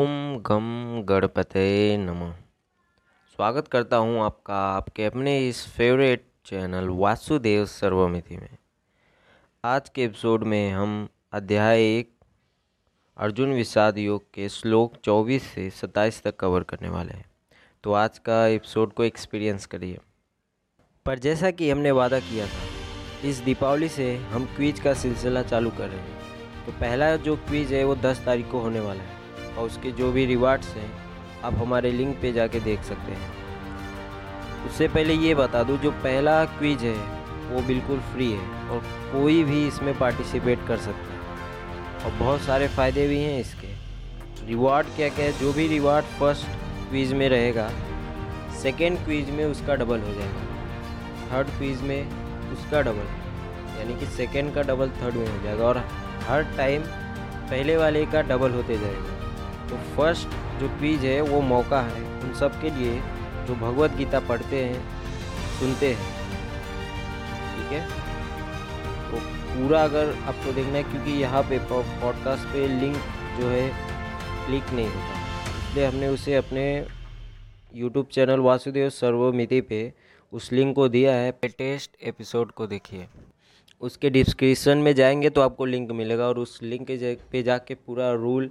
गम गणपते नमः। स्वागत करता हूँ आपका, आपके अपने इस फेवरेट चैनल वासुदेव सर्वमिति में। आज के एपिसोड में हम अध्याय एक, अर्जुन विषाद योग के श्लोक 24 से 27 तक कवर करने वाले हैं। तो आज का एपिसोड को एक्सपीरियंस करिए। पर जैसा कि हमने वादा किया था, इस दीपावली से हम क्विज का सिलसिला चालू कर रहे हैं। तो पहला जो क्विज है वो 10 तारीख को होने वाला है। और उसके जो भी रिवार्ड्स हैं, आप हमारे लिंक पे जाके देख सकते हैं। उससे पहले ये बता दूँ, जो पहला क्विज है, वो बिल्कुल फ्री है और कोई भी इसमें पार्टिसिपेट कर सकता है। और बहुत सारे फ़ायदे भी हैं इसके। रिवार्ड क्या क्या है? जो भी रिवार्ड फ़र्स्ट क्विज में रहेगा सेकेंड क्विज में उसका डबल हो जाएगा। थर्ड क्विज में उसका डबल यानी कि सेकेंड का डबल थर्ड में हो जाएगा और हर टाइम पहले वाले का डबल होते जाएगा। तो फ़र्स्ट जो क्विज है, वो मौका है उन सब के लिए जो भगवत गीता पढ़ते हैं, सुनते हैं। ठीक है? तो पूरा अगर आपको देखना है, क्योंकि यहाँ पे पॉडकास्ट पे लिंक जो है क्लिक नहीं होता। इसलिए हमने उसे अपने यूट्यूब चैनल वासुदेव सर्वमिति पे उस लिंक को दिया है, पे टेस्ट एपिसोड को देखिए। उसके डिस्क्रिप्शन में जाएँगे तो आपको लिंक मिलेगा और उस लिंक के पे जाके पूरा रूल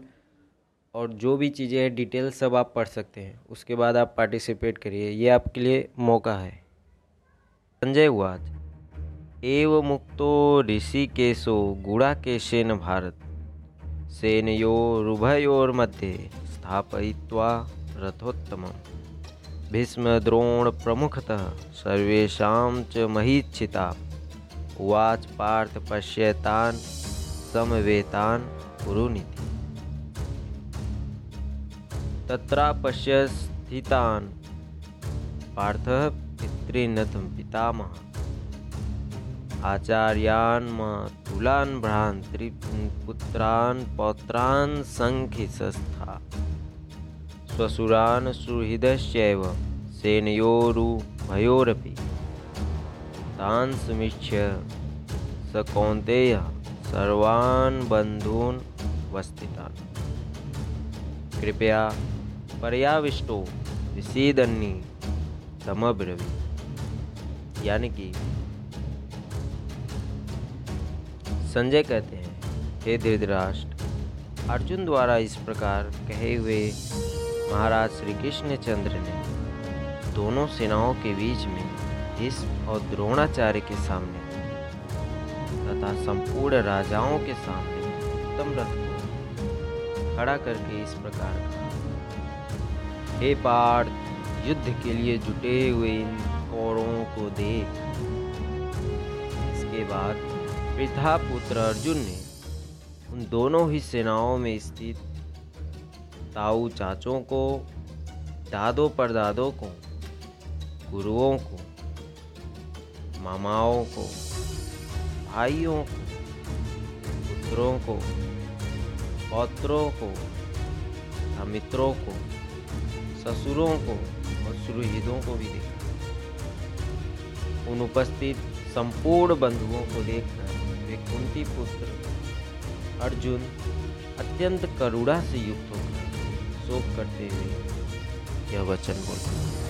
और जो भी चीज़ें हैं डिटेल सब आप पढ़ सकते हैं। उसके बाद आप पार्टिसिपेट करिए। ये आपके लिए मौका है। संजय उवाच एव मुक्तो ऋषि ऋषिकेशो गुड़ाकेशेन भारत। सेनयोरुभयोर्मध्ये स्थापयित्वा रथोत्तमम्। भीष्मद्रोणप्रमुखतः सर्वेषां च महीक्षिता उवाच पार्थ पश्यतान्, समवेतान् कुरुनिति तत्रापश्य स्थितान् पार्थः पितृनथ पितामह। आचार्यान् तुलान् भ्रान्तृपुत्रान् पौत्रान् सङ्ख्यसस्था स्वसुरान् सुहृदश्चैव सेनयोरुभयोरपि। तान् समीक्ष्य स कौन्तेयः सर्वान् बन्धून् वस्थितान्। कृपया पर्याविष्टो विषेदन्नी समब्रवी यानी कि संजय कहते हैं, हे धृतराष्ट्र, अर्जुन द्वारा इस प्रकार कहे हुए महाराज श्री कृष्ण चंद्र ने दोनों सेनाओं के बीच में इस और द्रोणाचार्य के सामने तथा संपूर्ण राजाओं के सामने उत्तम रथ को खड़ा करके इस प्रकार कहा। हे पार्थ युद्ध के लिए जुटे हुए इन कौरों को देख। इसके बाद वृद्धा पुत्र अर्जुन ने उन दोनों ही सेनाओं में स्थित ताऊ चाचों को, दादो परदादों को, गुरुओं को, मामाओं को, भाइयों को, पुत्रों को, पौत्रों को, मित्रों को ससुरों को और सुरहितों को भी देखा उन उपस्थित संपूर्ण बंधुओं को देखकर वे कुंती पुत्र अर्जुन अत्यंत करुणा से युक्त होकर शोक करते हुए यह वचन बोलते